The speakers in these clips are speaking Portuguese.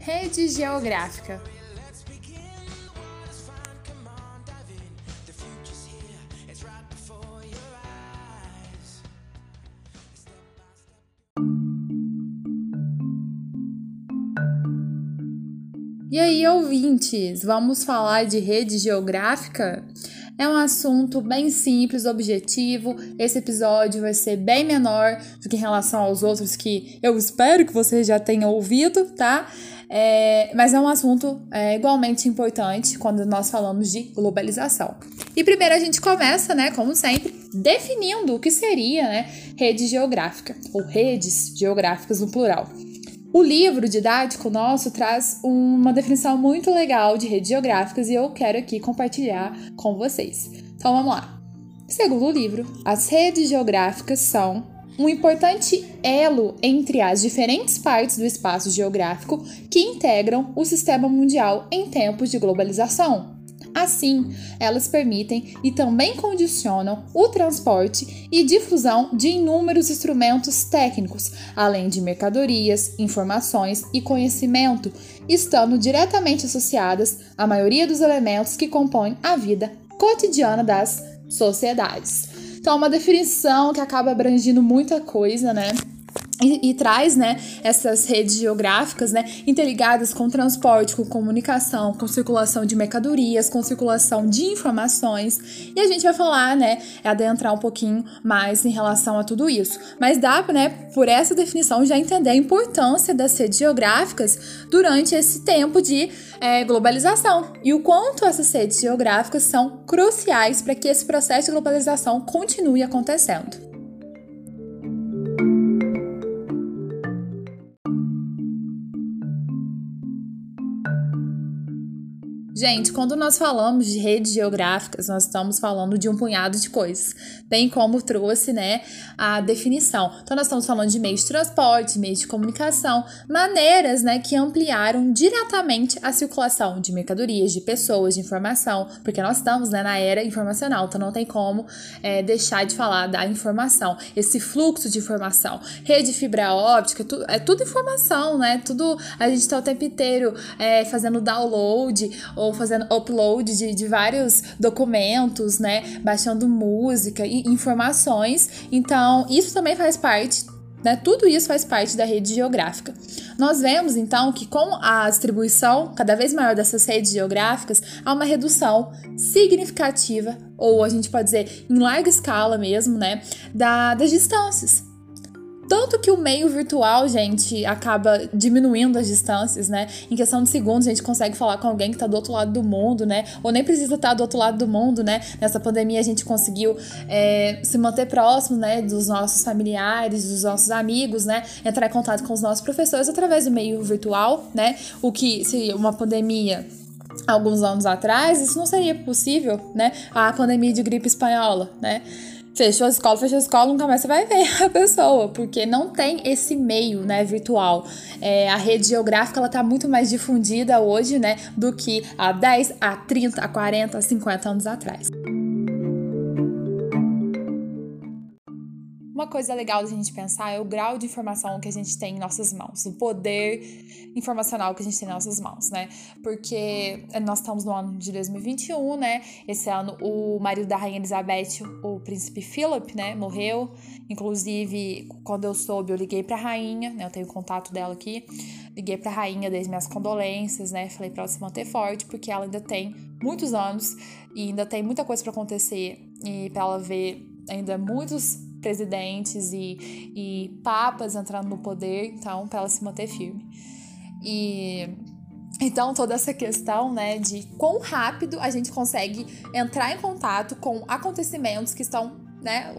Rede geográfica. E aí, ouvintes, vamos falar de rede geográfica? É um assunto bem simples, objetivo. Esse episódio vai ser bem menor do que em relação aos outros que eu espero que vocês já tenham ouvido, tá? É, mas é um assunto é, igualmente importante quando nós falamos de globalização. E primeiro a gente começa, né, como sempre, definindo o que seria né, rede geográfica, ou redes geográficas no plural. O livro didático nosso traz uma definição muito legal de redes geográficas e eu quero aqui compartilhar com vocês. Então vamos lá. Segundo o livro, as redes geográficas são um importante elo entre as diferentes partes do espaço geográfico que integram o sistema mundial em tempos de globalização. Assim, elas permitem e também condicionam o transporte e difusão de inúmeros instrumentos técnicos, além de mercadorias, informações e conhecimento, estando diretamente associadas à maioria dos elementos que compõem a vida cotidiana das sociedades. Então, é uma definição que acaba abrangindo muita coisa, né? E, e, traz né, essas redes geográficas né, interligadas com transporte, com comunicação, com circulação de mercadorias, com circulação de informações. E a gente vai falar, né, adentrar um pouquinho mais em relação a tudo isso. Mas dá, né, por essa definição, já entender a importância das redes geográficas durante esse tempo de é, globalização e o quanto essas redes geográficas são cruciais para que esse processo de globalização continue acontecendo. Gente, quando nós falamos de redes geográficas, nós estamos falando de um punhado de coisas, bem como trouxe, né, a definição. Então, nós estamos falando de meios de transporte, meios de comunicação, maneiras, né, que ampliaram diretamente a circulação de mercadorias, de pessoas, de informação, porque nós estamos, né, na era informacional, então não tem como é, deixar de falar da informação, esse fluxo de informação. Rede fibra óptica, tu, é tudo informação, né, tudo a gente está o tempo inteiro é, fazendo download ou ou fazendo upload de, de vários documentos, né? Baixando música e informações. Então, isso também faz parte né? Tudo isso faz parte da rede geográfica. Nós vemos então que com a distribuição cada vez maior dessas redes geográficas, há uma redução significativa, ou a gente pode dizer em larga escala mesmo, né, da, das distâncias. Tanto que o meio virtual, gente, acaba diminuindo as distâncias, né? Em questão de segundos, a gente consegue falar com alguém que tá do outro lado do mundo, né? Ou nem precisa estar tá do outro lado do mundo, né? Nessa pandemia, a gente conseguiu é, se manter próximo, né? Dos nossos familiares, dos nossos amigos, né? Entrar em contato com os nossos professores através do meio virtual, né? O que, se uma pandemia alguns anos atrás, isso não seria possível, né? A pandemia de gripe espanhola, né? Fechou a escola, fechou a escola, nunca mais você vai ver a pessoa, porque não tem esse meio, né, virtual. É, a rede geográfica, ela tá muito mais difundida hoje, né, do que há 10, a 30, a 40, a 50 anos atrás. Uma coisa legal da gente pensar é o grau de informação que a gente tem em nossas mãos, o poder informacional que a gente tem em nossas mãos, né? Porque nós estamos no ano de 2021, né? Esse ano o marido da rainha Elizabeth, o príncipe Philip, né, morreu. Inclusive, quando eu soube, eu liguei pra rainha, né? Eu tenho contato dela aqui. Liguei pra rainha, dei minhas condolências, né? Falei pra ela se manter forte, porque ela ainda tem muitos anos e ainda tem muita coisa para acontecer e para ela ver ainda muitos presidentes e, e papas entrando no poder, então, para ela se manter firme. E então, toda essa questão, né, de quão rápido a gente consegue entrar em contato com acontecimentos que estão né,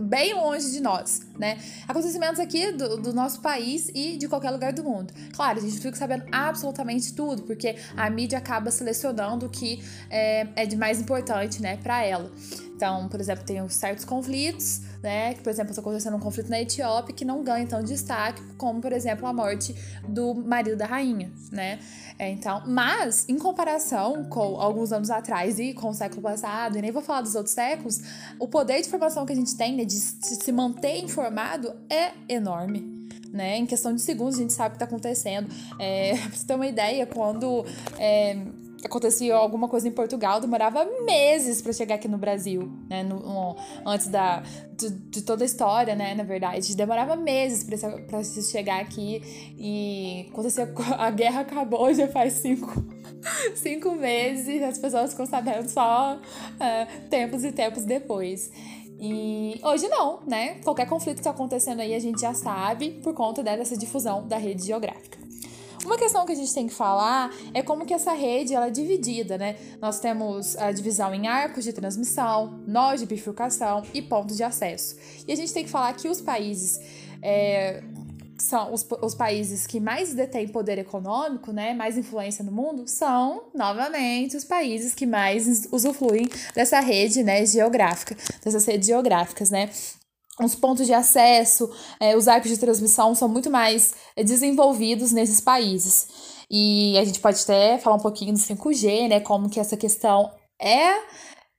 bem longe de nós, né? Acontecimentos aqui do, do, nosso país e de qualquer lugar do mundo. Claro, a gente fica sabendo absolutamente tudo, porque a mídia acaba selecionando o que é, é de mais importante, né, para ela. Então, por exemplo, tem certos conflitos, né? Que, por exemplo, está acontecendo um conflito na Etiópia que não ganha então destaque, como, por exemplo, a morte do marido da rainha, né? É, então, mas, em comparação com alguns anos atrás e com o século passado, e nem vou falar dos outros séculos, o poder de informação que a gente tem, né, de se manter informado, é enorme. né? Em questão de segundos a gente sabe o que está acontecendo. É, pra você ter uma ideia, quando é, acontecia alguma coisa em Portugal, demorava meses para chegar aqui no Brasil, né? No, no, antes da, de, de, toda a história, né? Na verdade, demorava meses para chegar aqui e aconteceu, a guerra acabou já faz cinco, cinco meses as pessoas ficam sabendo só uh, tempos e tempos depois. E hoje não, né? Qualquer conflito que está acontecendo aí a gente já sabe por conta dessa difusão da rede geográfica. Uma questão que a gente tem que falar é como que essa rede ela é dividida, né? Nós temos a divisão em arcos de transmissão, nós de bifurcação e pontos de acesso. E a gente tem que falar que os países é, são os, os países que mais detêm poder econômico, né, mais influência no mundo, são, novamente, os países que mais usufruem dessa rede, né, geográfica, dessas redes geográficas, né os pontos de acesso, é, os arcos de transmissão são muito mais é, desenvolvidos nesses países. E a gente pode até falar um pouquinho do 5G, né? Como que essa questão é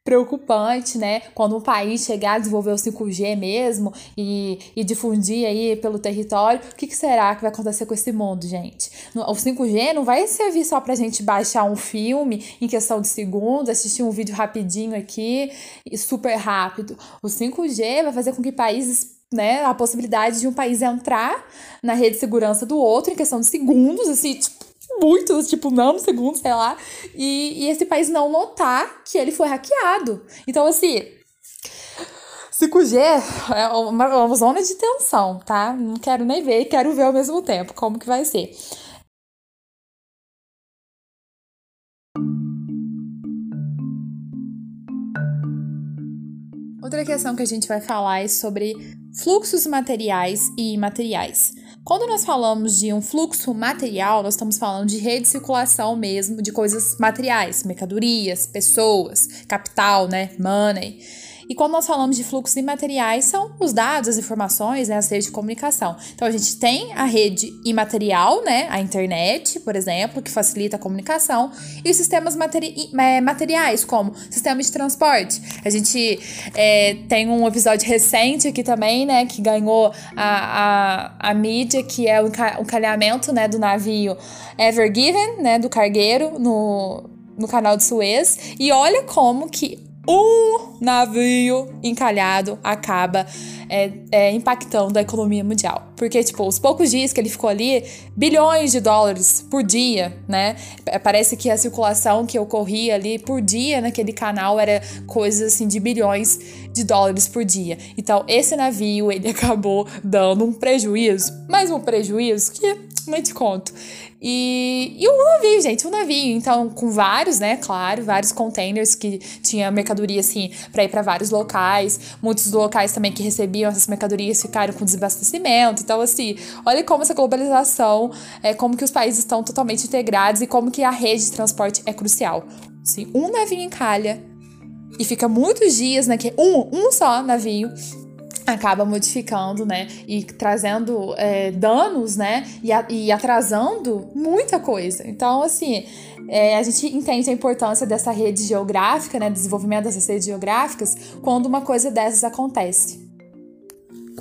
preocupante, né? Quando um país chegar a desenvolver o 5G mesmo e, e difundir aí pelo território, o que, que, será que vai acontecer com esse mundo, gente? O 5G não vai servir só pra gente baixar um filme em questão de segundos, assistir um vídeo rapidinho aqui e super rápido. O 5G vai fazer com que países né, a possibilidade de um país entrar na rede de segurança do outro em questão de segundos, assim, tipo, muitos, tipo, nanosegundos, sei lá, e, e esse país não notar que ele foi hackeado. Então, assim, 5G é uma, uma, zona de tensão, tá? Não quero nem ver, quero ver ao mesmo tempo como que vai ser. Outra questão que a gente vai falar é sobre fluxos materiais e imateriais. Quando nós falamos de um fluxo material, nós estamos falando de rede de circulação mesmo, de coisas materiais, mercadorias, pessoas, capital, né, money. E quando nós falamos de fluxos imateriais, são os dados, as informações, né, as redes de comunicação. Então a gente tem a rede imaterial, né, a internet, por exemplo, que facilita a comunicação, e os sistemas materi é, materiais, como sistema de transporte. A gente é, tem um episódio recente aqui também, né, que ganhou a, a, a mídia, que é o encalhamento, né, do navio Ever Given, né, do cargueiro no, no canal de Suez. E olha como que um navio encalhado acaba é, é, impactando a economia mundial. Porque, tipo, os poucos dias que ele ficou ali, bilhões de dólares por dia, né? Parece que a circulação que ocorria ali por dia naquele canal era coisas assim de bilhões de dólares por dia. Então, esse navio, ele acabou dando um prejuízo, mais um prejuízo que te conto. E, e um navio, gente, um navio. Então, com vários, né, claro, vários containers que tinha mercadoria, assim, para ir para vários locais. Muitos locais também que recebiam essas mercadorias ficaram com desabastecimento. Então, assim, olha como essa globalização, é, como que os países estão totalmente integrados e como que a rede de transporte é crucial. Assim, um navio encalha e fica muitos dias, né, que um, um só navio acaba modificando, né, e trazendo é, danos, né, e, a, e, atrasando muita coisa. Então, assim, é, a gente entende a importância dessa rede geográfica, né, desenvolvimento dessas redes geográficas, quando uma coisa dessas acontece.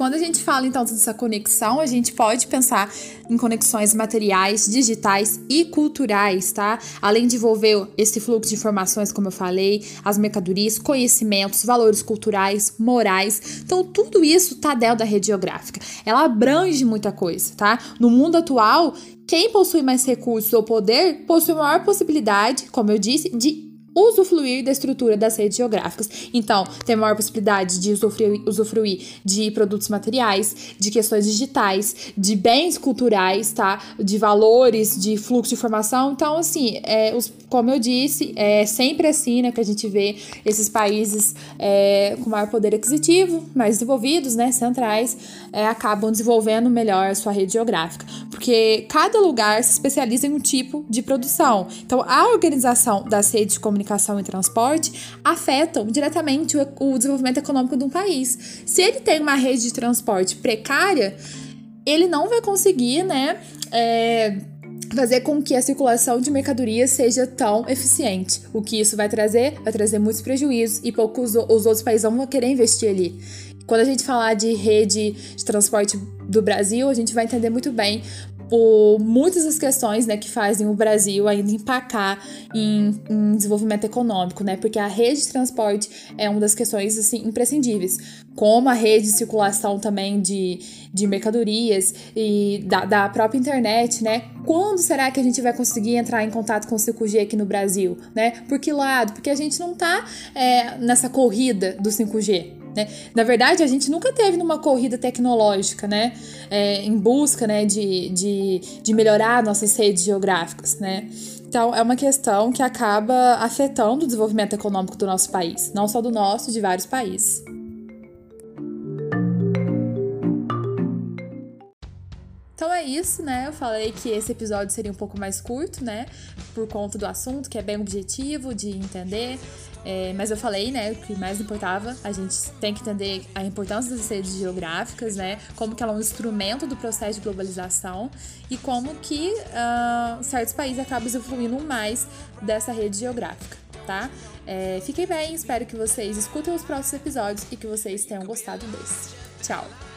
Quando a gente fala então dessa conexão, a gente pode pensar em conexões materiais, digitais e culturais, tá? Além de envolver esse fluxo de informações, como eu falei, as mercadorias, conhecimentos, valores culturais, morais. Então, tudo isso tá dentro da rede geográfica. Ela abrange muita coisa, tá? No mundo atual, quem possui mais recursos ou poder possui maior possibilidade, como eu disse, de usufruir da estrutura das redes geográficas. Então, tem maior possibilidade de usufruir, usufruir de produtos materiais, de questões digitais, de bens culturais, tá? De valores, de fluxo de informação. Então, assim, é, os, como eu disse, é sempre assim, né, que a gente vê esses países é, com maior poder aquisitivo, mais desenvolvidos, né, centrais, é, acabam desenvolvendo melhor a sua rede geográfica. Porque cada lugar se especializa em um tipo de produção. Então, a organização das redes de comunicação comunicação e transporte afetam diretamente o, o desenvolvimento econômico de um país. Se ele tem uma rede de transporte precária, ele não vai conseguir, né? É, fazer com que a circulação de mercadorias seja tão eficiente. O que isso vai trazer? Vai trazer muitos prejuízos e poucos os outros países vão querer investir ali. Quando a gente falar de rede de transporte do Brasil, a gente vai entender muito bem por muitas das questões né, que fazem o Brasil ainda empacar em, em, desenvolvimento econômico, né? Porque a rede de transporte é uma das questões assim, imprescindíveis, como a rede de circulação também de, de mercadorias e da, da própria internet, né? Quando será que a gente vai conseguir entrar em contato com o 5G aqui no Brasil, né? Por que lado? Porque a gente não tá é, nessa corrida do 5G, né? Na verdade, a gente nunca teve numa corrida tecnológica, né? É, em busca né, de, de, de melhorar nossas redes geográficas, né? Então, é uma questão que acaba afetando o desenvolvimento econômico do nosso país, não só do nosso, de vários países. Então é isso, né? Eu falei que esse episódio seria um pouco mais curto, né? Por conta do assunto, que é bem objetivo de entender. É, mas eu falei, né, o que mais importava, a gente tem que entender a importância das redes geográficas, né, como que ela é um instrumento do processo de globalização e como que uh, certos países acabam usufruindo mais dessa rede geográfica, tá? É, fiquem bem, espero que vocês escutem os próximos episódios e que vocês tenham gostado desse. Tchau!